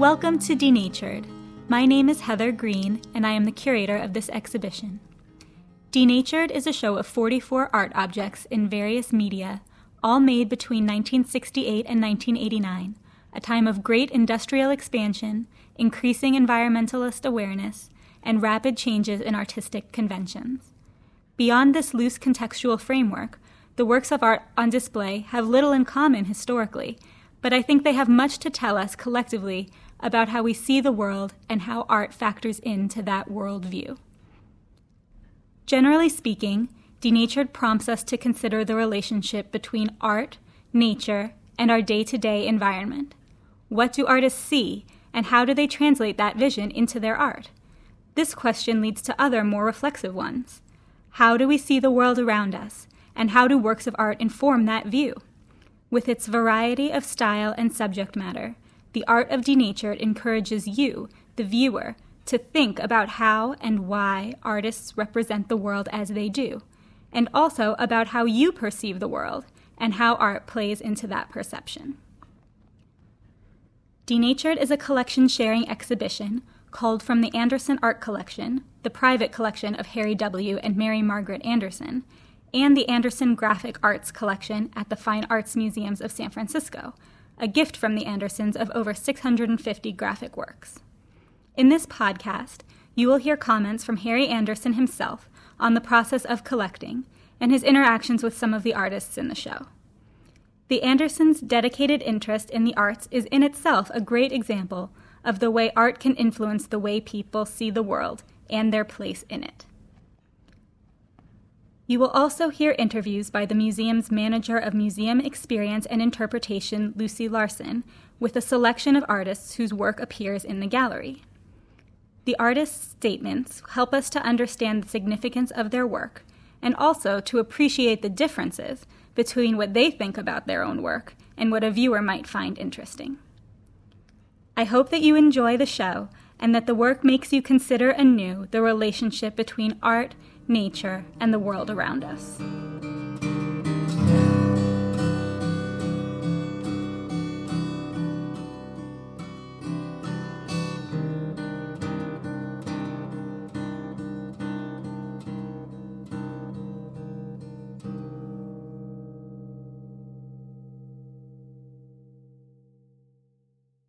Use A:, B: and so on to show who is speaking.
A: Welcome to Denatured. My name is Heather Green, and I am the curator of this exhibition. Denatured is a show of 44 art objects in various media, all made between 1968 and 1989, a time of great industrial expansion, increasing environmentalist awareness, and rapid changes in artistic conventions. Beyond this loose contextual framework, the works of art on display have little in common historically, but I think they have much to tell us collectively about how we see the world and how art factors into that worldview. Generally speaking, Denatured prompts us to consider the relationship between art, nature, and our day to day environment. What do artists see, and how do they translate that vision into their art? This question leads to other more reflexive ones. How do we see the world around us, and how do works of art inform that view? With its variety of style and subject matter, the art of denatured encourages you, the viewer, to think about how and why artists represent the world as they do, and also about how you perceive the world and how art plays into that perception. Denatured is a collection sharing exhibition called from the Anderson Art Collection, the private collection of Harry W. and Mary Margaret Anderson, and the Anderson Graphic Arts Collection at the Fine Arts Museums of San Francisco, a gift from the Andersons of over 650 graphic works. In this podcast, you will hear comments from Harry Anderson himself on the process of collecting and his interactions with some of the artists in the show. The Andersons' dedicated interest in the arts is in itself a great example of the way art can influence the way people see the world and their place in it. You will also hear interviews by the museum's manager of museum experience and interpretation, Lucy Larson, with a selection of artists whose work appears in the gallery. The artists' statements help us to understand the significance of their work and also to appreciate the differences between what they think about their own work and what a viewer might find interesting. I hope that you enjoy the show and that the work makes you consider anew the relationship between art nature, and the world around us.